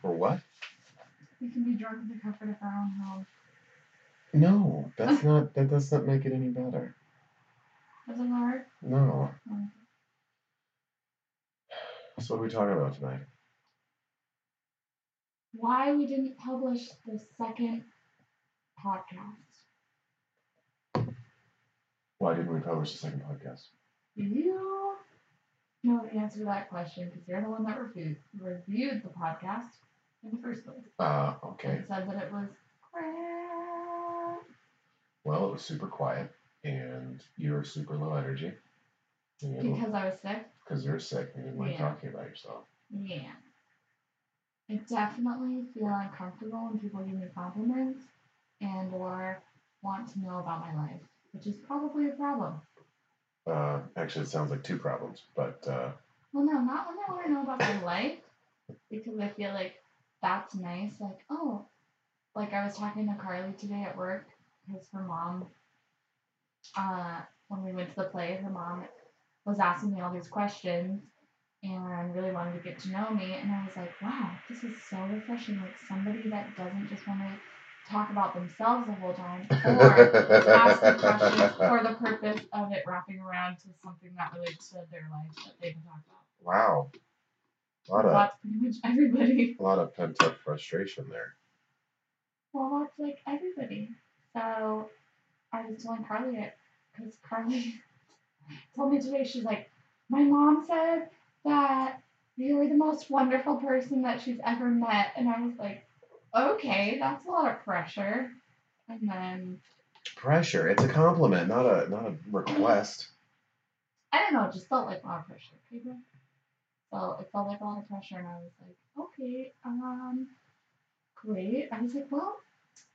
For what? We can be drunk in the comfort of our own home. No, that's not. That does not make it any better. Doesn't hurt. No. Mm. So what are we talking about tonight? Why we didn't publish the second podcast? Why didn't we publish the second podcast? Do you know the answer to that question? Because you're the one that reviewed reviewed the podcast in the first place. Uh, okay. Said that it was crap. Well, it was super quiet, and you were super low energy. Because I was sick. Because you're sick and you didn't like Yeah. talking about yourself. Yeah. I definitely feel uncomfortable when people give me compliments and or want to know about my life, which is probably a problem. Uh, actually, it sounds like two problems, but uh, Well, no, not when they want to know about my life, because I feel like that's nice. Like, oh, like I was talking to Carly today at work because her mom, uh, when we went to the play, her mom was asking me all these questions and really wanted to get to know me. And I was like, wow, this is so refreshing. Like somebody that doesn't just want to talk about themselves the whole time or ask the questions for the purpose of it wrapping around to something that relates to their life that they can talk about. wow, a lot of pretty much everybody. a lot of pent up frustration there. Well, that's like everybody. So I was telling Carly it because Carly told me today, she's like, My mom said that you're the most wonderful person that she's ever met. And I was like, Okay, that's a lot of pressure. And then Pressure. It's a compliment, not a not a request. I don't know, it just felt like a lot of pressure. Bro? So it felt like a lot of pressure, and I was like, okay, um, great. I was like, well,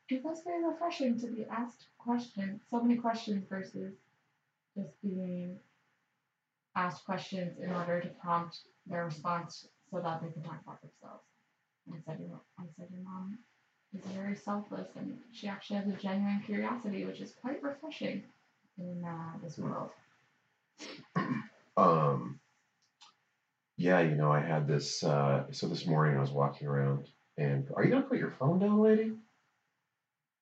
it was very refreshing to be asked questions, so many questions versus just being asked questions in order to prompt their response so that they can talk about themselves. And I said, your, I said, your mom is very selfless, and she actually has a genuine curiosity, which is quite refreshing in uh, this world. Um. Yeah, you know, I had this. Uh, so this morning I was walking around, and are you gonna put your phone down, lady?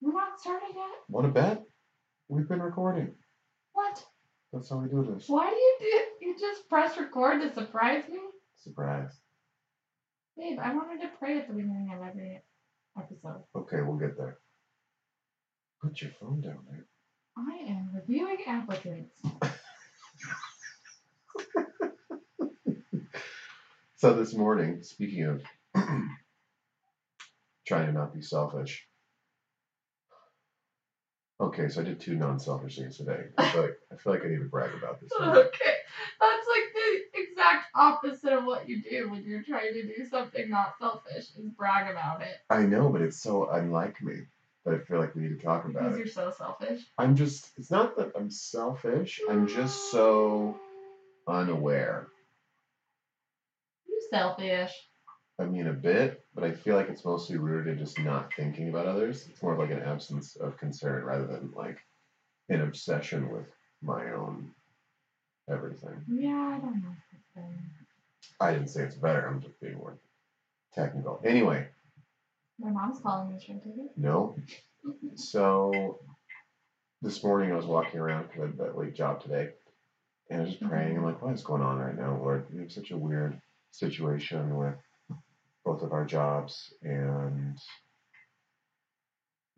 We're not starting yet. Want to bet? We've been recording. What? That's how we do this. Why do you do? You just press record to surprise me, Surprise. babe. I wanted to pray at the beginning of every episode. Okay, we'll get there. Put your phone down there. I am reviewing applicants. So this morning, speaking of trying to not be selfish. Okay, so I did two non-selfish things today. I feel like I feel like I need to brag about this. one. Okay, that's like the exact opposite of what you do when you're trying to do something not selfish. Is brag about it I know, but it's so unlike me that I feel like we need to talk about because it. Because you're so selfish. I'm just. It's not that I'm selfish. I'm just so unaware. Selfish. I mean, a bit, but I feel like it's mostly rooted in just not thinking about others. It's more of like an absence of concern rather than like an obsession with my own everything. Yeah, I don't know. if. I didn't say it's better. I'm just being more technical. Anyway, My mom's calling me. Should I take it? no. So this morning I was walking around because I had that late job today, and I was just praying. I'm like, what is going on right now, Lord? You have such a weird situation with both of our jobs and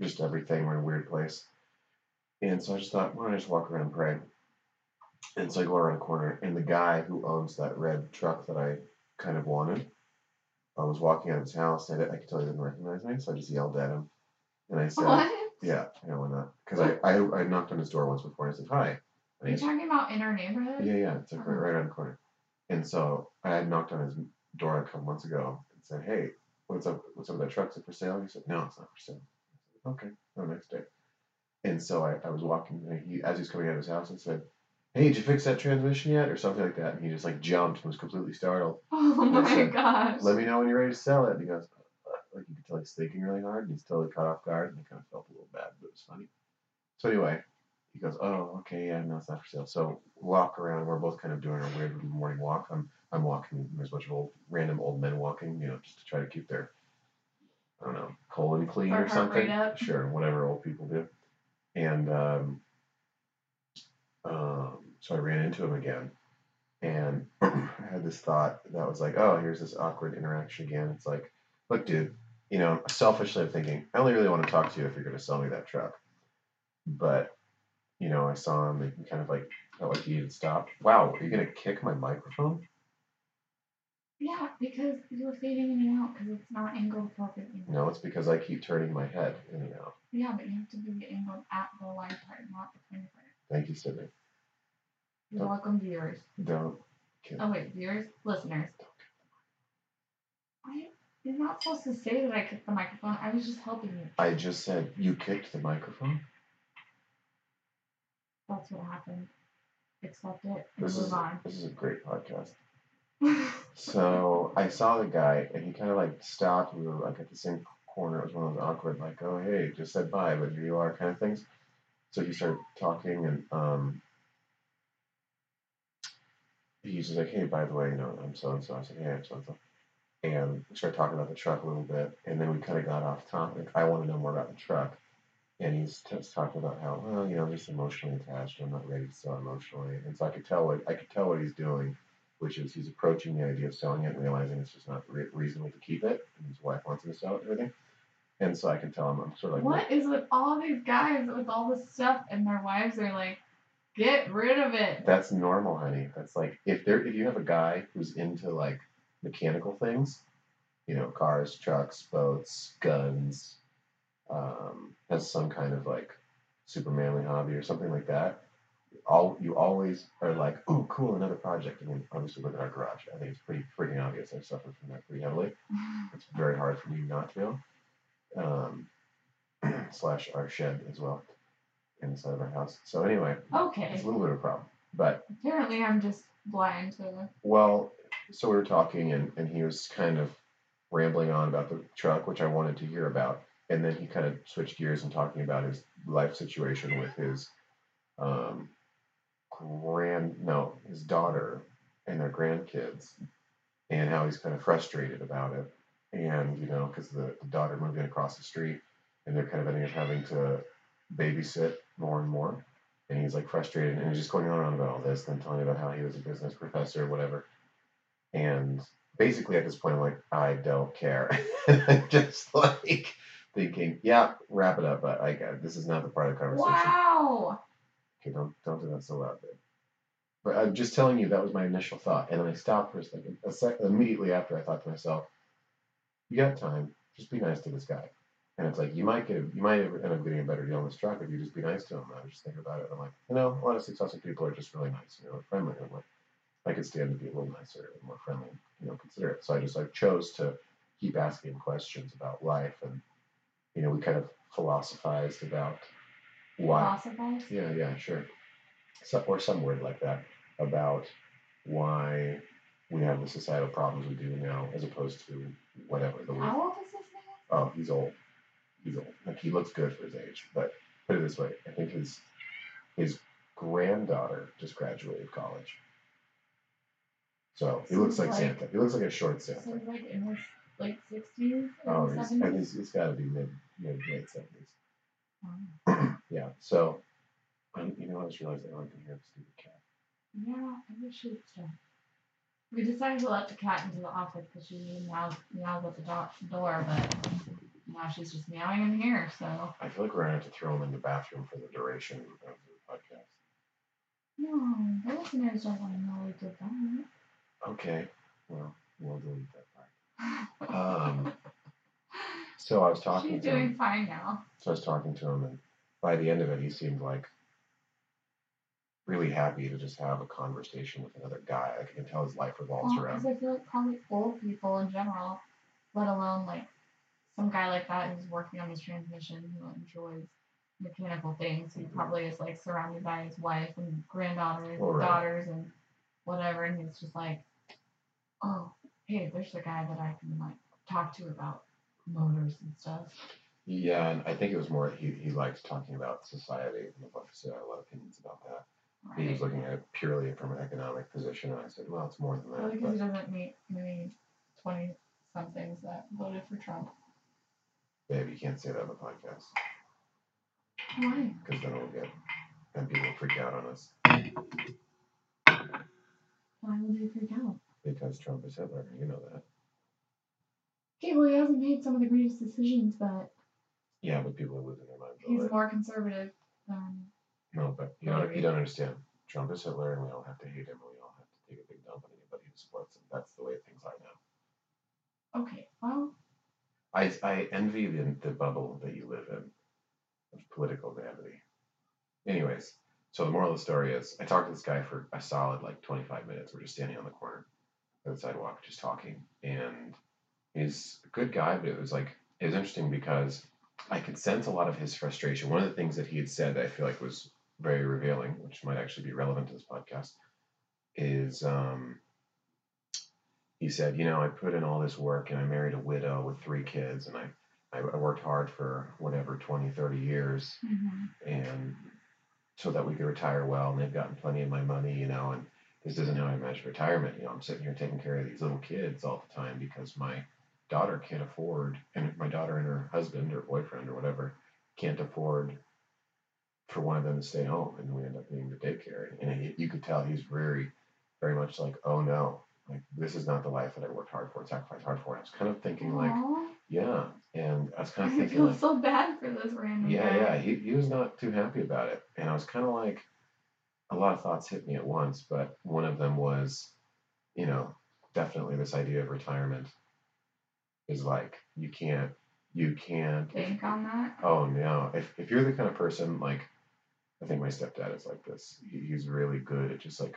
just everything. We're in a weird place. And so I just thought, why don't I just walk around and pray? And so I go around the corner, and the guy who owns that red truck that I kind of wanted, I was walking out of his house, and I, I could tell he didn't recognize me, so I just yelled at him. And I said, What? yeah, know, why not? Because I, I, I knocked on his door once before, and I said, hi. Are And you talking about in our neighborhood? yeah, yeah, it's like right, oh. right around the corner. And so I had knocked on his door a couple months ago and said, hey, what's up? What's up with that truck? Is it for sale? He said, no, it's not for sale. I said, okay, no, next day. And so I, I was walking, and he, as he's coming out of his house, I said, hey, did you fix that transmission yet? Or something like that. And he just like jumped and was completely startled. Oh And my said, gosh. Let me know when you're ready to sell it. And he goes, "Uh," like you could tell he's thinking really hard, and he's totally caught off guard, and I kind of felt a little bad, but it was funny. So anyway, he goes, "Oh, okay, yeah, no, it's not for sale." So walk around. We're both kind of doing our weird morning walk. I'm I'm walking. There's a bunch of old random old men walking, you know, just to try to keep their I don't know, colon clean or heart something. up. Sure, whatever old people do. And um, um, so I ran into him again, and I had this thought that was like, oh, here's this awkward interaction again. It's like, look, dude, you know, selfishly I'm thinking, I only really want to talk to you if you're going to sell me that truck. But, you know, I saw him and kind of like felt like he had stopped. Wow, are you going to kick my microphone? Yeah, because you're fading in and out because it's not angled appropriately. No, it's because I keep turning my head in and out. Yeah, but you have to be angled at the line part, not the pointy part. Thank you, Sydney. You're Oh. welcome, viewers. Don't kill. Oh wait, viewers, listeners. I you're not supposed to say that I kicked the microphone. I was just helping you. I just said you kicked the microphone. That's what happened. Accept it and This move is on. this is a great podcast. So I saw the guy, and he kind of like stopped. We were like at the same corner. It was one of those awkward, like, "Oh, hey, just said bye, but here you are," kind of things. So he started talking, and um, he's just like, "Hey, by the way, you know, I'm so and so." I said, "Hey, I'm so and so," and we started talking about the truck a little bit, and then we kind of got off topic. I want to know more about the truck, and he's talking about how, well, you know, I'm just emotionally attached. I'm not ready to sell emotionally, and so I could tell what I could tell what he's doing which is he's approaching the idea of selling it and realizing it's just not re- reasonable to keep it, and his wife wants him to sell it and everything. And so I can tell him I'm sort of like, what is with all these guys with all this stuff and their wives are like, get rid of it. that's normal, honey. That's like if there if you have a guy who's into like mechanical things, you know, cars, trucks, boats, guns, um, has some kind of like super manly hobby or something like that. All you always are like, ooh, cool, another project. I mean, obviously look at our garage. I think it's pretty freaking obvious. I've suffered from that pretty heavily. It's very hard for me not to. Um, slash our shed as well inside of our house. So anyway, okay. it's a little bit of a problem. But Apparently I'm just blind to the well, so we were talking and, and he was kind of rambling on about the truck, which I wanted to hear about. And then he kind of switched gears and talking about his life situation with his um, grand no, his daughter and their grandkids and how he's kind of frustrated about it. And, you know, because the, the daughter moved in across the street and they're kind of ending up having to babysit more and more. And he's like frustrated and he's just going on and on about all this, then telling about how he was a business professor or whatever. And basically at this point, I'm like, I don't care. just like thinking, yeah, wrap it up. But I got this is not the part of the conversation. Wow. Okay, don't don't do that so loud, babe. But I'm just telling you that was my initial thought, and then I stopped for a second. A sec- immediately after, I thought to myself, "You got time. Just be nice to this guy." And it's like you might get, you might end up getting a better deal on this truck if you just be nice to him. I was just thinking about it. I'm like, you know, a lot of successful people are just really nice, you know, friendly. I'm like, I could stand to be a little nicer and more friendly, you know, considerate. So I just like chose to keep asking questions about life, and you know, we kind of philosophized about why Philosophize? yeah, yeah, sure. So, or some word like that about why we have the societal problems we do now, as opposed to whatever the word. How old is this man? Oh, he's old. He's old. Like he looks good for his age. But put it this way, I think his his granddaughter just graduated college. So he looks like like- Santa. He looks like a short Santa. he's like in his late sixties Oh, or he's, I seventies. he's got to be mid mid late seventies. Um, Yeah. So, you know, I just realized I don't can hear the stupid cat. yeah, I wish she'd stop. We decided to let the cat into the office because she meows, meows at the do- door, but now she's just meowing in here. So I feel like we're gonna have to throw him in the bathroom for the duration of the podcast. no, the listeners don't want to know we did that. Okay, well, we'll delete that part. Um, so I was talking She's to doing him. fine now. So I was talking to him, and by the end of it, he seemed like really happy to just have a conversation with another guy. Like I can tell his life revolves Well, around. because I feel like probably old people in general, let alone like some guy like that who's working on his transmission who enjoys mechanical things. He Mhm. probably is like surrounded by his wife and granddaughters, Well, and right. daughters, and whatever, and he's just like, oh, hey, there's the guy that I can like talk to about motors and stuff. Yeah, and I think it was more he he liked talking about society. And I'd love to say I have a lot of opinions about that. He was looking at it purely from an economic position, and I said, well, it's more than Well, that. because But he doesn't meet many twenty somethings that voted for Trump. Babe, you can't say that on the podcast Why? because then we'll get then people will freak out on us Why would they freak out? because Trump is Hitler. You know that. Okay, well, he hasn't made some of the greatest decisions, but Yeah, but people are losing their minds he's over it. more conservative than. No, but you don't, you don't understand. Trump is Hitler, and we all have to hate him, and we all have to take a big dump on anybody who supports him. That's the way things are now. Okay, well, I, I envy the, the bubble that you live in of political vanity. Anyways, so the moral of the story is I talked to this guy for a solid like 25 minutes. We're just standing on the corner of the sidewalk just talking. And he's a good guy, but it was like, it was interesting because I could sense a lot of his frustration. One of the things that he had said that I feel like was very revealing, which might actually be relevant to this podcast, is um, he said, You know, I put in all this work and I married a widow with three kids and I, I, worked hard for whatever, 20, 30 years and so that we could retire well and they've gotten plenty of my money, you know, and this isn't how I imagine retirement. You know, I'm sitting here taking care of these little kids all the time because my daughter can't afford, and my daughter and her husband or boyfriend or whatever can't afford for one of them to stay home, and we end up being the daycare. And he, you could tell he's very, very much like, oh no, like this is not the life that I worked hard for and sacrificed hard for. And I was kind of thinking like, yeah, and I was kind of I thinking feel like, so bad for this random yeah, guy. yeah, he, he was not too happy about it. And I was kind of like, a lot of thoughts hit me at once, but one of them was, you know, definitely this idea of retirement is like, you can't, you can't. Think on that. Oh, no. If, if you're the kind of person, like, I think my stepdad is like this. He, he's really good at just like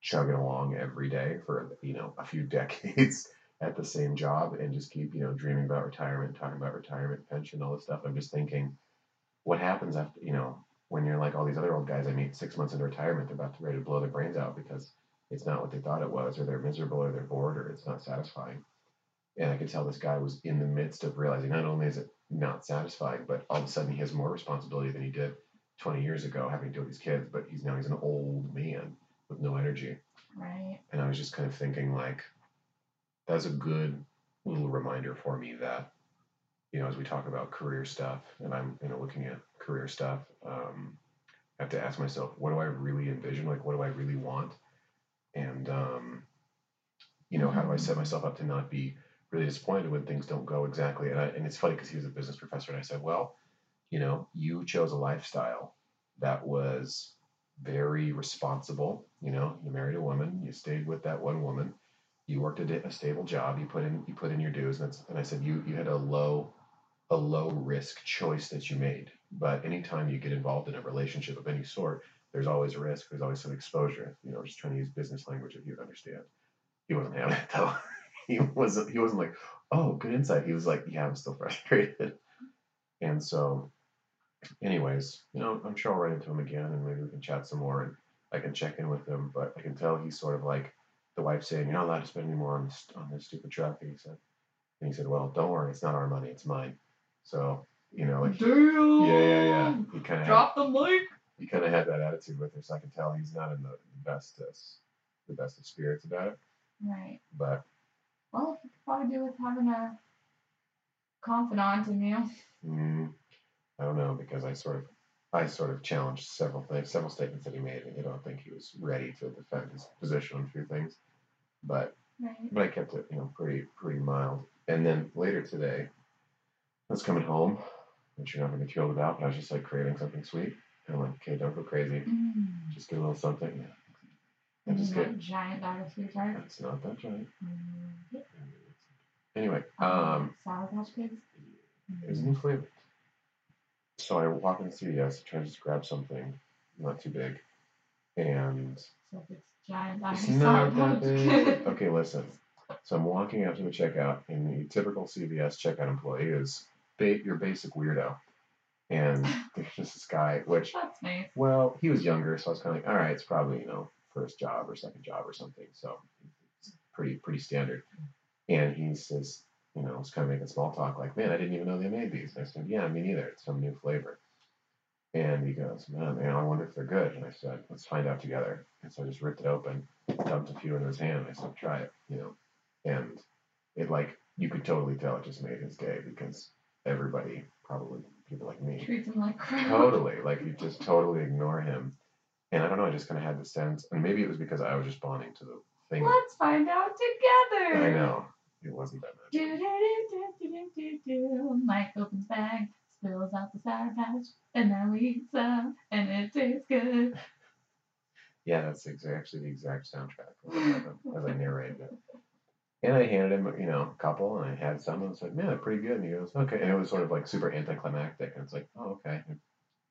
chugging along every day for, you know, a few decades at the same job and just keep, you know, dreaming about retirement, talking about retirement, pension, all this stuff. I'm just thinking, what happens after, you know, when you're like all these other old guys I meet six months into retirement, they're about to ready to blow their brains out because it's not what they thought it was, or they're miserable, or they're bored, or it's not satisfying. And I could tell this guy was in the midst of realizing not only is it not satisfying, but all of a sudden he has more responsibility than he did 20 years ago having to deal with these kids, but he's now he's an old man with no energy. Right. And I was just kind of thinking like that's a good little reminder for me that you know as we talk about career stuff and I'm you know looking at career stuff um, I have to ask myself what do I really envision like what do I really want and um, you know how do I set myself up to not be really disappointed when things don't go exactly and, I, and it's funny because he was a business professor and I said well you know you chose a lifestyle that was very responsible. You know you married a woman you stayed with that one woman you worked a, a stable job you put in you put in your dues and, and i said you you had a low a low risk choice that you made but anytime you get involved in a relationship of any sort there's always a risk there's always some exposure. You know just trying to use business language if you understand. He wasn't having it though he wasn't he wasn't like oh good insight he was like yeah i'm still frustrated and so anyways you know i'm sure i'll run into him again and maybe we can chat some more and i can check in with him but i can tell he's sort of like the wife saying, "You're not allowed to spend any more on this on this stupid truck." And he said, and he said, "Well, don't worry, it's not our money, it's mine." So you know, like Damn. yeah, yeah, yeah. He kind of had, Drop the mic. he kind of had that attitude with her, so I can tell he's not in the, the best uh, the best of spirits about it. Right. But Well, you could probably do with having a confidant in you. mm, I don't know because I sort of I sort of challenged several things, several statements that he made, and I don't think he was ready to defend his position on a few things. But Right. but I kept it, you know, pretty pretty mild. And then later today, I was coming home, which you're not gonna be thrilled about, but I was just like craving something sweet. And I'm like, okay, don't go crazy. Mm. Just get a little something. Yeah. And And just you a giant sweet tarts. it's not that giant. Mm. Anyway, um Sour Patch Kids. there's a new flavor. So I walk into CVS, try to just grab something not too big. And So if it's giant It's not that big. Okay, listen. So I'm walking out to the checkout, and the typical CVS checkout employee is ba- your basic weirdo. And there's just this guy, which, nice. well, he was younger, so I was kind of like, all right, it's probably you know first job or second job or something. So it's pretty pretty standard. And he says, you know, was kind of making small talk, like, man, I didn't even know they made these. And I said, yeah, me neither. It's some new flavor. And he goes, man, man, I wonder if they're good. And I said, let's find out together. And so I just ripped it open, dumped a few in his hand. And I said, try it, you know. And it like you could totally tell it just made his day because everybody, probably people like me, Treats him like crap. totally like you just totally ignore him. And I don't know, I just kind of had the sense, and maybe it was because I was just bonding to the thing. Let's find out together. I know it wasn't that much. do, do, do. Mike opens bag, spills out the sour patch, and then we eat some, and it tastes good. Yeah, that's actually the exact soundtrack as I narrated it. And I handed him, you know, a couple, and I had some, and I was like, man, they're pretty good. And he goes, okay. And it was sort of like super anticlimactic. And it's like, oh, okay. It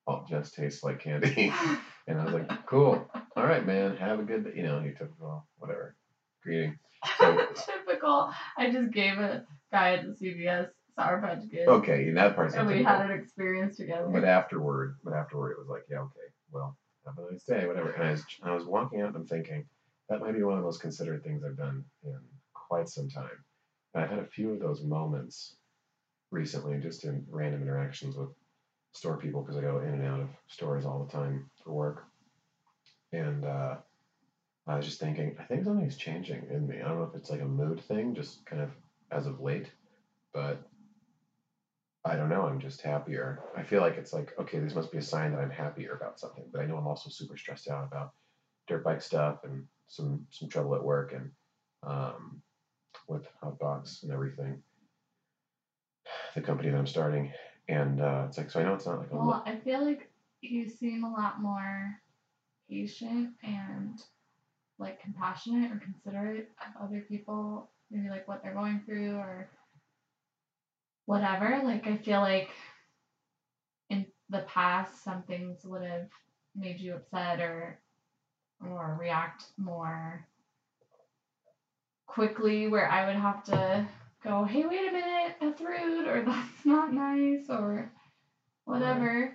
all just tastes like candy. and I was like, cool. All right, man. Have a good, you know, your typical, whatever, greeting. So- Typical. I just gave a guy at the CVS Sour Patch Kids. Okay, and that part's And we typical. had an experience together. But afterward, but afterward, it was like, yeah, okay, well, have a nice day, whatever. And I was, I was walking out and I'm thinking, that might be one of the most considerate things I've done in quite some time. And I've had a few of those moments recently, just in random interactions with store people, because I go in and out of stores all the time for work. And uh, I was just thinking, I think something's changing in me. I don't know if it's like a mood thing, just kind of as of late, but I don't know. I'm just happier. I feel like it's like, okay, this must be a sign that I'm happier about something. But I know I'm also super stressed out about dirt bike stuff and some some trouble at work and um, with Hotbox and everything. The company that I'm starting, and uh, it's like, so I know it's not like a Well, I feel like you seem a lot more patient and like compassionate or considerate of other people, maybe like what they're going through or whatever. Like I feel like in the past some things would have made you upset or or react more quickly where I would have to go, hey, wait a minute, that's rude, or that's not nice, or whatever.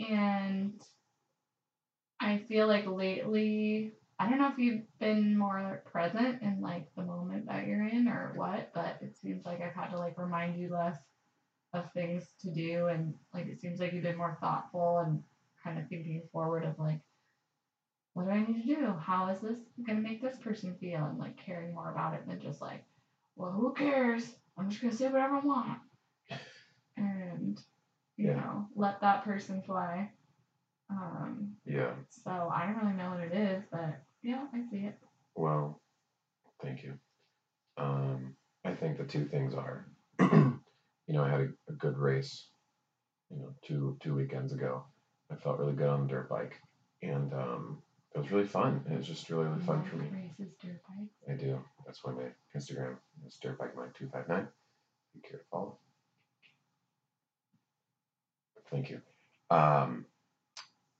And I feel like lately, I don't know if you've been more present in like the moment that you're in or what, but it seems like I've had to like remind you less of things to do. And like it seems like you've been more thoughtful and kind of thinking forward of like, what do I need to do? How is this going to make this person feel? And like caring more about it than just like, well, who cares? I'm just going to say whatever I want. And, you Yeah. know, let that person fly. Um, yeah. so I don't really know what it is, but yeah, I see it. Well, thank you. Um, I think the two things are, you know, I had a, a good race, you know, two two weekends ago. I felt really good on the dirt bike, and um, it was really fun. It was just really, really fun for me. Races dirt bikes. I do. That's why my Instagram is dirt bike mike two five nine. You care to follow? Thank you. Um,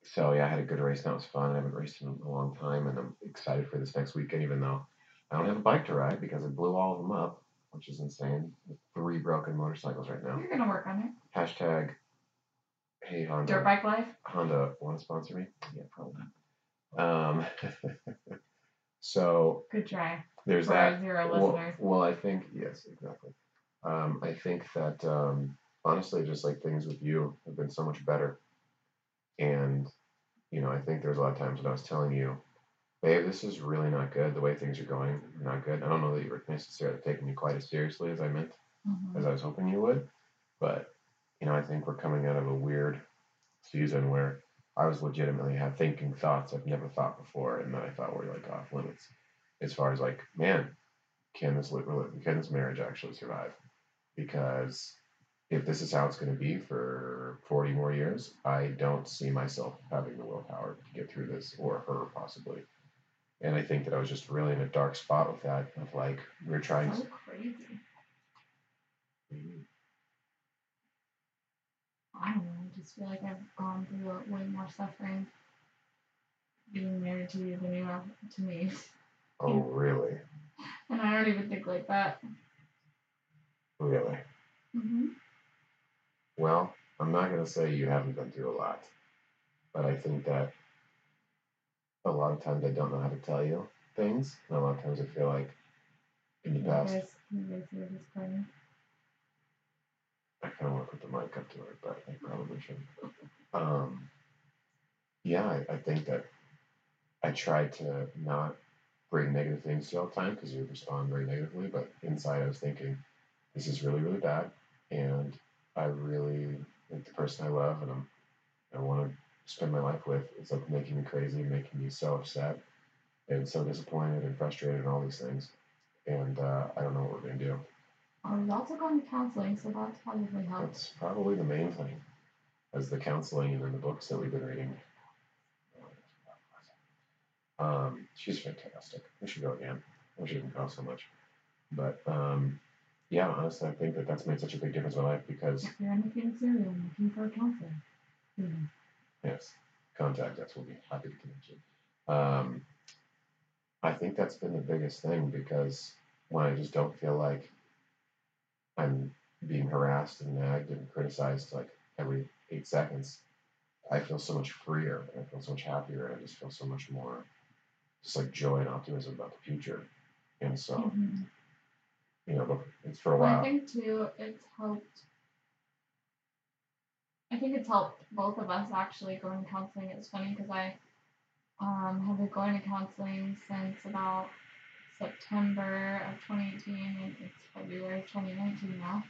so yeah, I had a good race. That was fun. I haven't raced in a long time, and I'm excited for this next weekend. Even though I don't have a bike to ride because I blew all of them up, which is insane. Three broken motorcycles right now. You're gonna work on it. Hashtag. Hey Honda. Dirt bike life. Honda want to sponsor me? Yeah, probably. Um, so Good try. there's For that. zero Well, listeners. well, I think yes, exactly. Um, I think that um, honestly, just like things with you have been so much better, and you know, I think there's a lot of times when I was telling you, babe, this is really not good. The way things are going not good. I don't know that you were necessarily taking me quite as seriously as I meant, Mhm. as I was hoping you would, but you know, I think we're coming out of a weird season where I was legitimately have thinking thoughts I've never thought before, and that I thought were like off limits, as far as like, man, can this can this marriage actually survive? Because if this is how it's going to be for 40 more years, I don't see myself having the willpower to get through this, or her possibly. And I think that I was just really in a dark spot with that, of like we're trying. So to, crazy. Mm-hmm. I don't know. I just feel like I've gone through a- way more suffering being married to you than you have to me. Oh, really? And I don't even think like that. Really? hmm Well, I'm not going to say you haven't been through a lot, but I think that a lot of times I don't know how to tell you things, and a lot of times I feel like in the You past guys, you guys hear this crying? I kind of want to put the mic up to her, but I probably shouldn't. Um, yeah, I, I think that I tried to not bring negative things to all the time because you would respond very negatively, but inside I was thinking, this is really, really bad, and I really like the person I love and I'm I want to spend my life with is like making me crazy, making me so upset and so disappointed and frustrated and all these things. And uh, I don't know what we're gonna do. You also gone to counseling, so that's probably helped. That's probably the main thing, as the counseling and then the books that we've been reading. Um, she's fantastic. We should go again. I wish it didn't cost so much. But um, yeah, honestly, I think that that's made such a big difference in my life because If you're in the Phoenix area and looking for a counselor, hmm, yes, contact us. We'll be happy to connect you. Um, I think that's been the biggest thing because when I just don't feel like I'm being harassed and nagged and criticized like every eight seconds, I feel so much freer and I feel so much happier and I just feel so much more just like joy and optimism about the future. And so, mhm. you know, look, it's for a while. I think too, it's helped. I think it's helped both of us actually going to counseling. It's funny because I um, have been going to counseling since about September of 2018, it's February of 2019 now.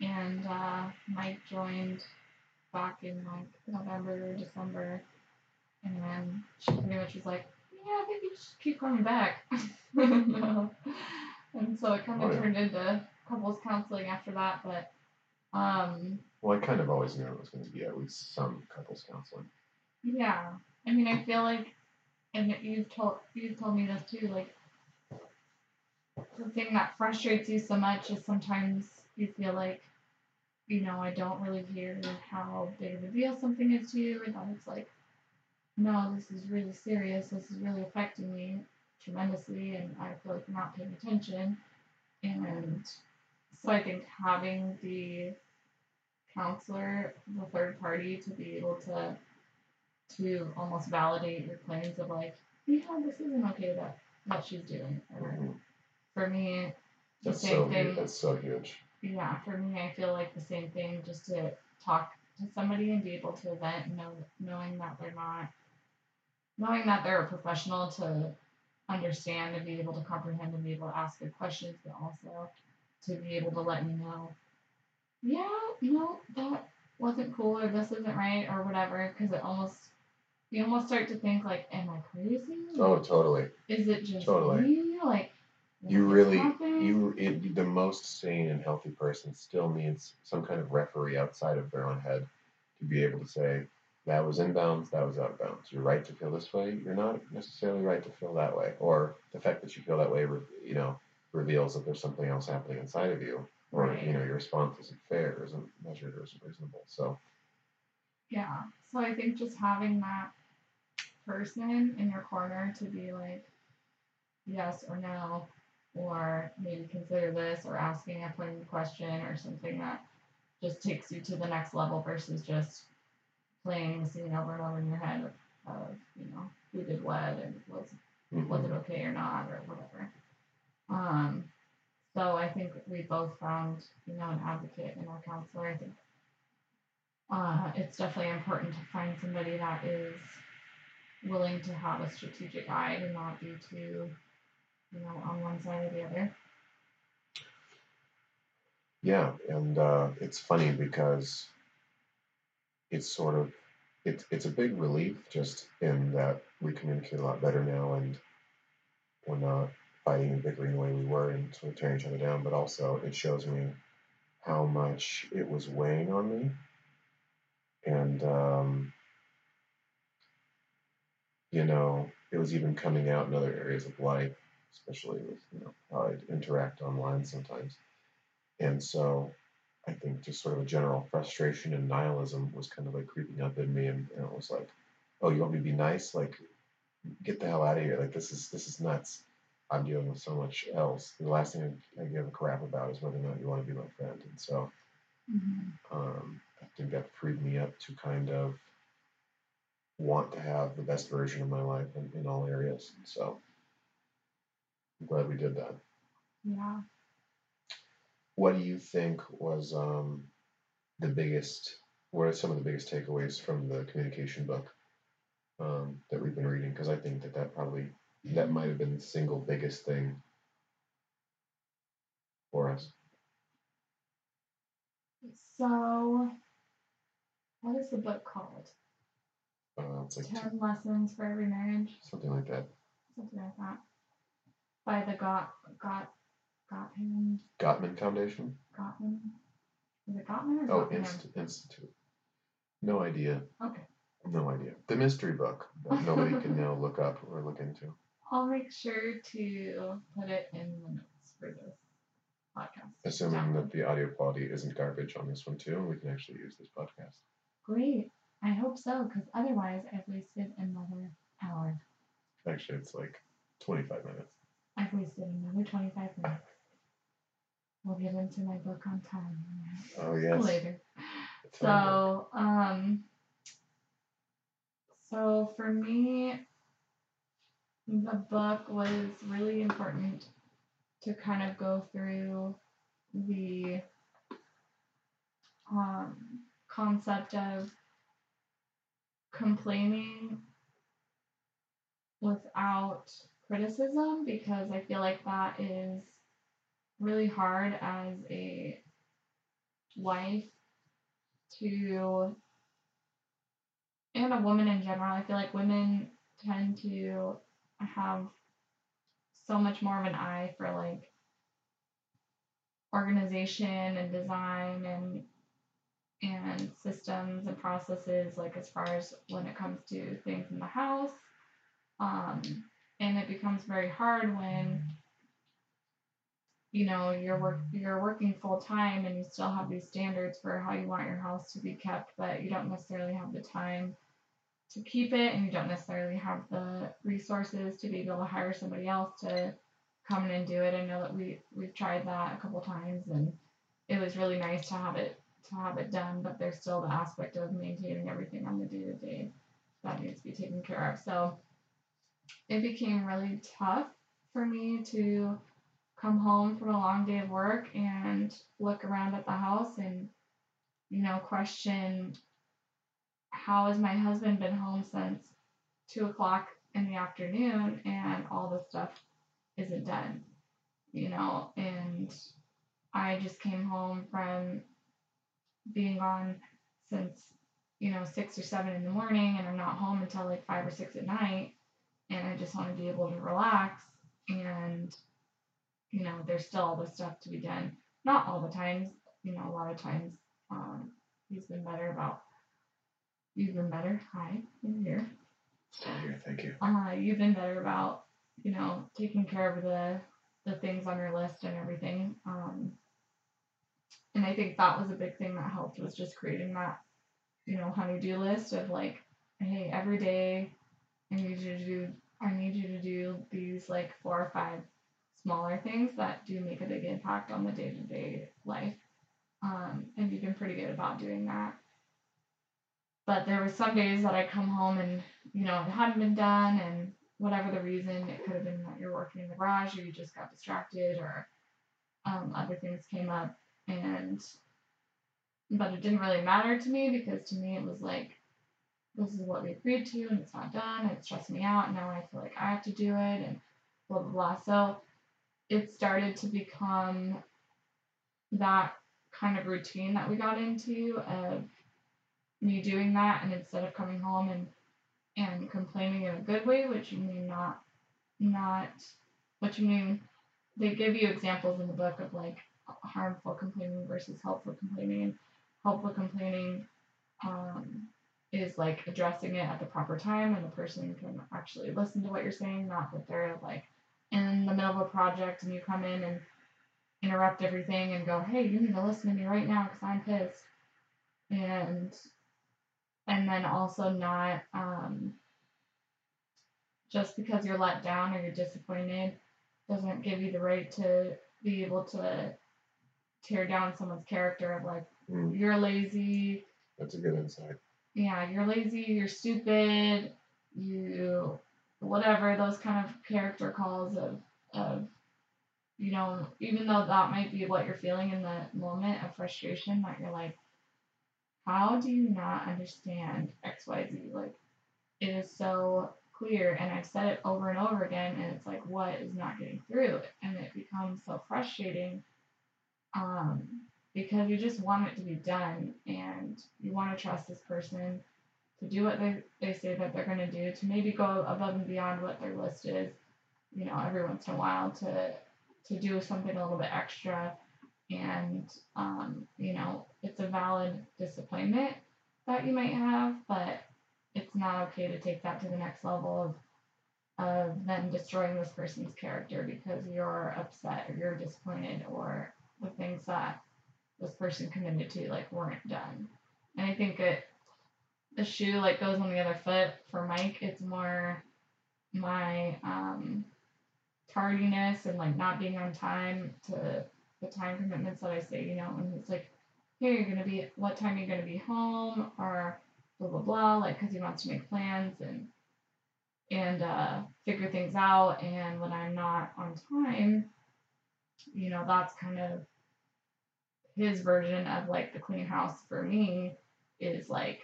And uh, Mike joined back in like November or December, and then she pretty much was like, "Yeah, I think you just keep coming back." and so it kind of Oh, yeah. turned into couples counseling after that, but um, Well, I kind of always knew it was going to be at least some couples counseling. Yeah, I mean, I feel like, and you've told you've told me this too. Like, the thing that frustrates you so much is sometimes you feel like, you know, I don't really hear how big of a deal something is to you, and then it's like, no, this is really serious. This is really affecting me tremendously, and I feel like you're not paying attention. And so I think having the counselor, the third party, to be able to to almost validate your claims of like, yeah, this isn't okay that that she's doing. Or. For me, the That's same so thing. huge. That's so huge. Yeah, for me, I feel like the same thing. Just to talk to somebody and be able to vent, know, knowing that they're not, knowing that they're a professional to understand and be able to comprehend and be able to ask good questions, but also to be able to let me know, yeah, no, that wasn't cool or this isn't right or whatever. Because it almost, you almost start to think like, am I crazy? Oh, totally. Is it just totally. me? Like, You really, you, it, the most sane and healthy person still needs some kind of referee outside of their own head to be able to say, that was inbounds, that was outbounds. You're right to feel this way. You're not necessarily right to feel that way. Or the fact that you feel that way, you know, reveals that there's something else happening inside of you. Or, Right. you know, your response isn't fair, isn't measured, or isn't reasonable. So, Yeah. So I think just having that person in your corner to be like, yes or no, or maybe consider this, or asking a pointed question or something that just takes you to the next level versus just playing the scene over and over in your head of, of you know, who did what and was was it okay or not or whatever. Um, so I think we both found, you know, an advocate in our counselor. I think uh, it's definitely important to find somebody that is willing to have a strategic eye and not be too, you know, on one side or the other. Yeah, and uh, it's funny because it's sort of it's it's a big relief just in that we communicate a lot better now, and we're not fighting and bickering the way we were and sort of tearing each other down. But also, it shows me how much it was weighing on me, and um, you know, it was even coming out in other areas of life, especially with you know how I interact online sometimes. And so I think just sort of a general frustration and nihilism was kind of like creeping up in me, and, and it was like, oh, you want me to be nice? Like, get the hell out of here! Like, this is this is nuts. I'm dealing with so much else. The last thing I, give a crap about is whether or not you want to be my friend. And so Mm-hmm. um, I think that freed me up to kind of want to have the best version of my life in, in all areas. And So I'm glad we did that. Yeah. What do you think was um, the biggest? What are some of the biggest takeaways from the communication book um, that we've been reading? Because I think that that probably that might have been the single biggest thing for us. So, what is the book called? Uh, it's like Ten Lessons for Every Marriage, something like that. something like that. By the Got Got Gottman Gottman Foundation. Gottman. Is it Gottman or Oh, Gottman? Inst- Institute. No idea. Okay. No idea. The mystery book that nobody can now look up or look into. I'll make sure to put it in the notes for this podcast. Assuming that the audio quality isn't garbage on this one too, and we can actually use this podcast. Great. I hope so, because otherwise I've wasted another hour. Actually, it's like 25 minutes. I've wasted another 25 minutes. We'll get into my book on time Oh yes. later. It's So, um, so for me, the book was really important to kind of go through the um, concept of complaining without criticism because I feel like that is really hard as a wife to and a woman in general. I feel like women tend to have so much more of an eye for like organization and design and and systems and processes like as far as when it comes to things in the house um, and it becomes very hard when you know you're work you're working full time and you still have these standards for how you want your house to be kept but you don't necessarily have the time to keep it and you don't necessarily have the resources to be able to hire somebody else to come in and do it. I know that we we've tried that a couple times and it was really nice to have it to have it done, but there's still the aspect of maintaining everything on the day to day that needs to be taken care of. So it became really tough for me to come home from a long day of work and look around at the house and you know question how has my husband been home since two o'clock in the afternoon and all the stuff isn't done you know? And i just came home from being gone since you know six or seven in the morning and i'm not home until like five or six at night and i just want to be able to relax and you know there's still all this stuff to be done. Not all the times you know a lot of times um, he's been better about you've been better. Hi you're here. Still here, thank you. uh, you've been better about you know taking care of the the things on your list and everything um, and i think that was a big thing that helped was just creating that you know honey-do list of like hey every day i need you to do i need you to do these like four or five smaller things that do make a big impact on the day-to-day life. Um, and you've been pretty good about doing that. But there were some days that i come home and you know it hadn't been done and whatever the reason it could have been that you're working in the garage or you just got distracted or um, other things came up. And but it didn't really matter to me because to me it was like this is what we agreed to and it's not done it stressed me out and now i feel like i have to do it and blah blah blah. So it started to become that kind of routine that we got into of me doing that and instead of coming home and and complaining in a good way which you mean not not what you mean they give you examples in the book of like harmful complaining versus helpful complaining helpful complaining um, is like addressing it at the proper time and the person can actually listen to what you're saying not that they're like in the middle of a project and you come in and interrupt everything and go hey you need to listen to me right now because i'm pissed. And and then also not um, just because you're let down or you're disappointed doesn't give you the right to be able to tear down someone's character of like Mm, you're lazy. That's a good insight. Yeah you're lazy you're stupid you whatever those kind of character calls of of you know even though that might be what you're feeling in the moment of frustration that you're like how do you not understand xyz like it is so clear and i've said it over and over again and it's like what is not getting through? And it becomes so frustrating um because you just want it to be done and you want to trust this person to do what they, they say that they're going to do, to maybe go above and beyond what their list is, you know, every once in a while to to do something a little bit extra. And, um, you know, it's a valid disappointment that you might have, but it's not okay to take that to the next level of of them destroying this person's character because you're upset or you're disappointed or the things that this person committed to like weren't done. And I think it the shoe like goes on the other foot for Mike. It's more my um tardiness and like not being on time to the time commitments that I say, you know, and it's like, hey, you're gonna be what time you're gonna be home or blah blah blah, like because he wants to make plans and and uh, figure things out. And when I'm not on time, you know, that's kind of his version of like the clean house for me is like,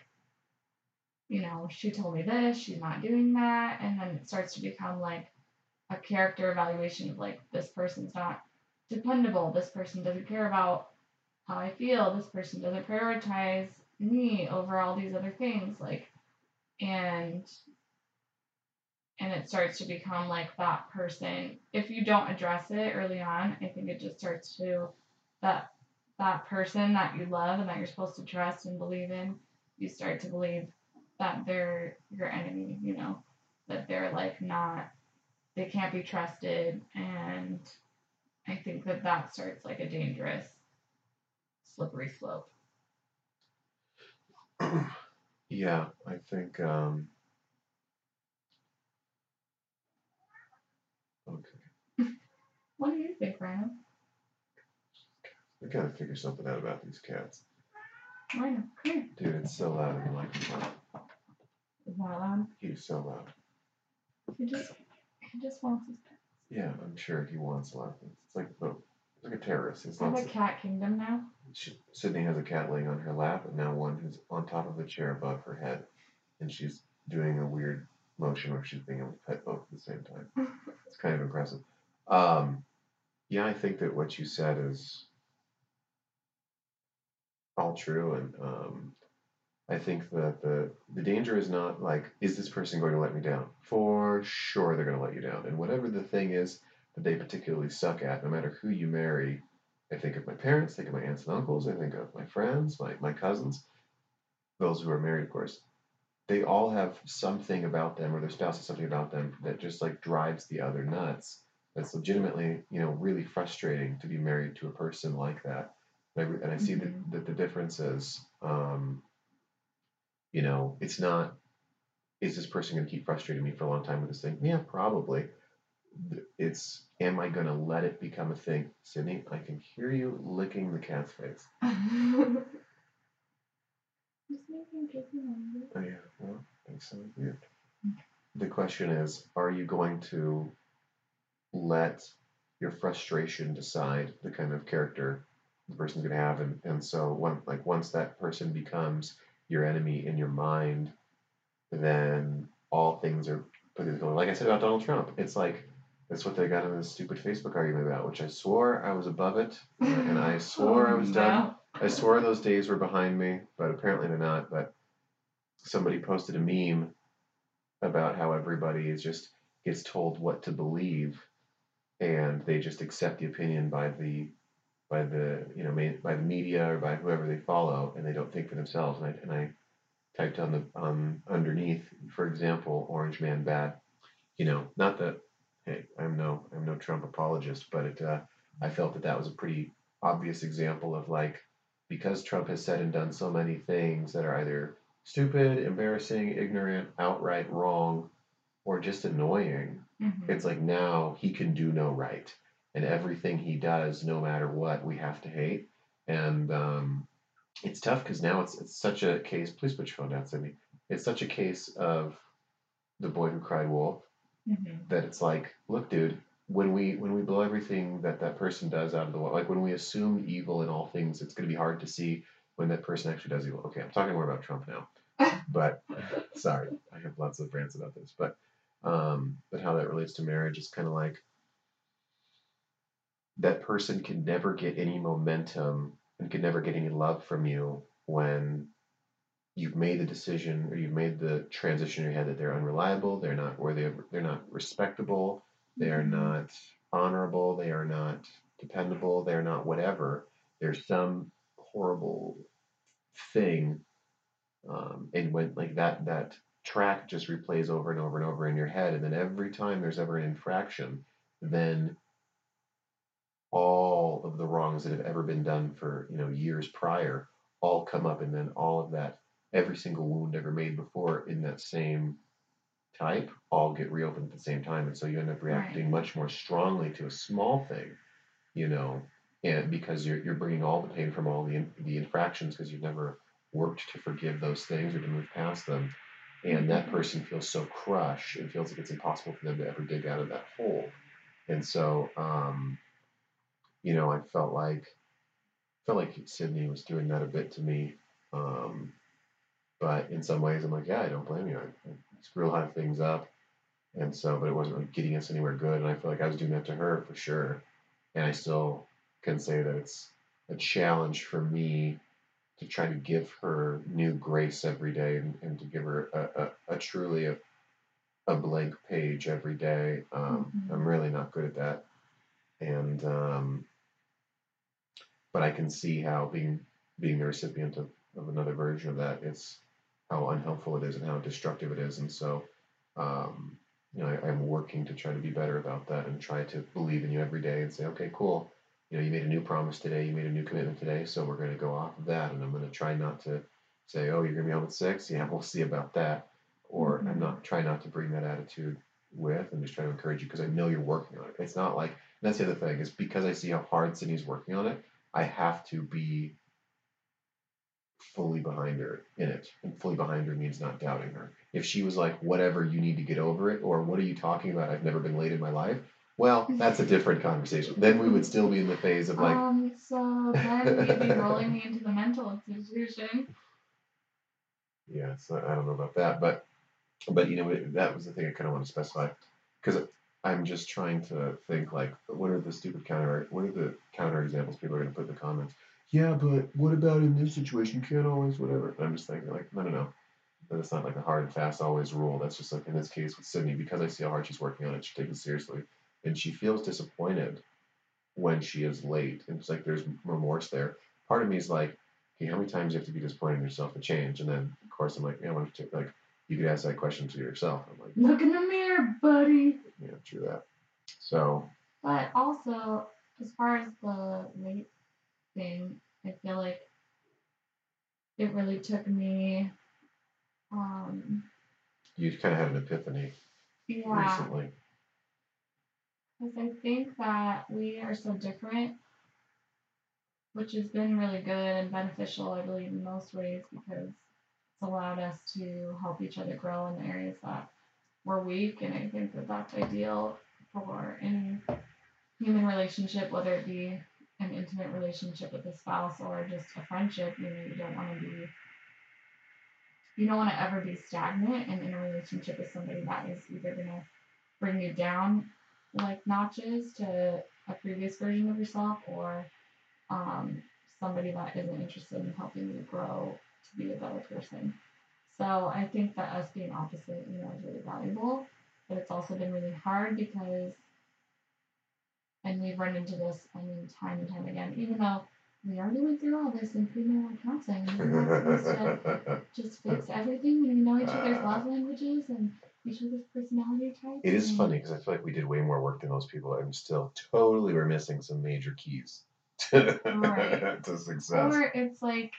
you know, she told me this, she's not doing that. And then it starts to become like a character evaluation of like, this person's not dependable, this person doesn't care about how I feel, this person doesn't prioritize me over all these other things. Like, and and it starts to become like that person if you don't address it early on i think it just starts to that that person that you love and that you're supposed to trust and believe in you start to believe that they're your enemy you know that they're like not they can't be trusted. And i think that that starts like a dangerous slippery slope. Yeah i think um okay. What do you think ryan we gotta figure something out about these cats. Ryan come here. Dude it's so loud in the microphone that loud? He's so loud. He just he just wants his pet yeah i'm sure he wants a lot of things. It's like the it's like a terrorist it's like a cat kingdom now. She, sydney has a cat laying on her lap and now one who's on top of the chair above her head. And she's doing a weird motion where she's being able to pet both at the same time. It's kind of impressive. Um yeah i think that what you said is all true and um I think that the the danger is not like is this person going to let me down? For sure they're going to let you down. And whatever the thing is that they particularly suck at, no matter who you marry, I think of my parents, I think of my aunts and uncles, I think of my friends, my, my cousins, those who are married, of course. They all have something about them or their spouse has something about them that just like drives the other nuts. That's legitimately, you know, really frustrating to be married to a person like that. And I, and I see Mhm. that, that the difference is, um, you know, it's not, is this person going to keep frustrating me for a long time with this thing? Yeah, probably. It's, am I going to let it become a thing? Sydney, I can hear you licking the cat's face. Just making. Oh, yeah, well, that sounds weird. The question is, are you going to let your frustration decide the kind of character the person's going to have? And, and so, one, like, once that person becomes your enemy in your mind, then all things are put in Like I said about Donald Trump, it's like that's what they got in this stupid Facebook argument about, which I swore I was above it, and I swore I was done. I swore those days were behind me, but apparently they're not. But somebody posted a meme about how everybody is just gets told what to believe, and they just accept the opinion by the by the you know by the media or by whoever they follow, and they don't think for themselves. And I, and I typed on the um, underneath, for example, Orange Man bad. You know, not that hey, I'm no I'm no Trump apologist, but it uh, I felt that that was a pretty obvious example of like because Trump has said and done so many things that are either stupid, embarrassing, ignorant, outright wrong, or just annoying. Mhm. It's like now he can do no right, and everything he does, no matter what, we have to hate. And um, it's tough because now it's it's such a case. Please put your phone down, Sydney. It's such a case of the boy who cried wolf Mhm. that it's like, look, dude, when we when we blow everything that that person does out of the way, like when we assume evil in all things, it's going to be hard to see when that person actually does evil. Okay, I'm talking more about Trump now, but sorry, I have lots of rants about this, but um, but how that relates to marriage is kind of like that person can never get any momentum and can never get any love from you when you've made the decision or you've made the transition in your head that they're unreliable, they're not worthy of, they're not respectable, they are Mhm. not honorable, they are not dependable, they're not whatever. There's some horrible thing, um, and when like that that track just replays over and over and over in your head, and then every time there's ever an infraction, then all of the wrongs that have ever been done for you know years prior all come up and then all of that every single wound ever made before in that same type all get reopened at the same time and so you end up reacting much more strongly to a small thing you know and because you're, you're bringing all the pain from all the, the infractions because you've never worked to forgive those things or to move past them and that person feels so crushed and feels like it's impossible for them to ever dig out of that hole and so um, you know, I felt like felt like Sydney was doing that a bit to me. Um, but in some ways, I'm like, yeah, I don't blame you. I, I screw a lot of things up, and so, but it wasn't really getting us anywhere good. And I feel like I was doing that to her for sure. And I still can say that it's a challenge for me to try to give her new grace every day and, and to give her a, a, a truly a, a blank page every day. Um, Mhm. I'm really not good at that. And um, but I can see how being being the recipient of, of another version of that, it's how unhelpful it is and how destructive it is. And so, um, you know, I, I'm working to try to be better about that and try to believe in you every day and say, okay, cool. You know, you made a new promise today, you made a new commitment today, so we're going to go off of that. And I'm going to try not to say, oh, you're going to be home at six. Yeah, we'll see about that. Or I'm Mhm. not try not to bring that attitude with and just try to encourage you because I know you're working on it. It's not like that's the other thing is because I see how hard Sydney's working on it. I have to be fully behind her in it. And fully behind her means not doubting her. If she was like, whatever, you need to get over it, or what are you talking about? I've never been late in my life. Well, that's a different conversation. Then we would still be in the phase of like, um, so then we'd be rolling me into the mental institution. yeah, so I don't know about that, but but you know it- that was the thing I kind of want to specify because I'm just trying to think like, what are the stupid counter, what are the counter examples people are going to put in the comments? Yeah, but what about in this situation? You can't always whatever. And I'm just thinking like, no, no, no. That's not like a hard and fast always rule. That's just like in this case with Sydney, because I see how hard she's working on it, she takes it seriously, and she feels disappointed when she is late, and it's like there's remorse there. Part of me is like, okay, how many times do you have to be disappointed in yourself to change? And then of course I'm like, yeah, don't you take, like you could ask that question to yourself. I'm like, Look in the mirror, buddy. yeah, true that. So But also, as far as the late thing, I feel like it really took me, um, you kind of had an epiphany yeah, recently. because I think that we are so different, which has been really good and beneficial, I believe, in most ways, because it's allowed us to help each other grow in the areas that we're weak, and I think that that's ideal for any human relationship, whether it be an intimate relationship with a spouse or just a friendship. You know, you don't want to be, you don't want to ever be stagnant and in a relationship with somebody that is either gonna bring you down like notches to a previous version of yourself or um, somebody that isn't interested in helping you grow to be a better person. So I think that us being opposite, you know, is really valuable, but it's also been really hard because, and we've run into this, I mean, time and time again, even though we already went through all this in premarital counseling, and we're not supposed to just fix everything when we know each other's love languages and each other's personality types. It is funny because I feel like we did way more work than those people. I'm still totally we're missing some major keys to, Right. to success. Or it's like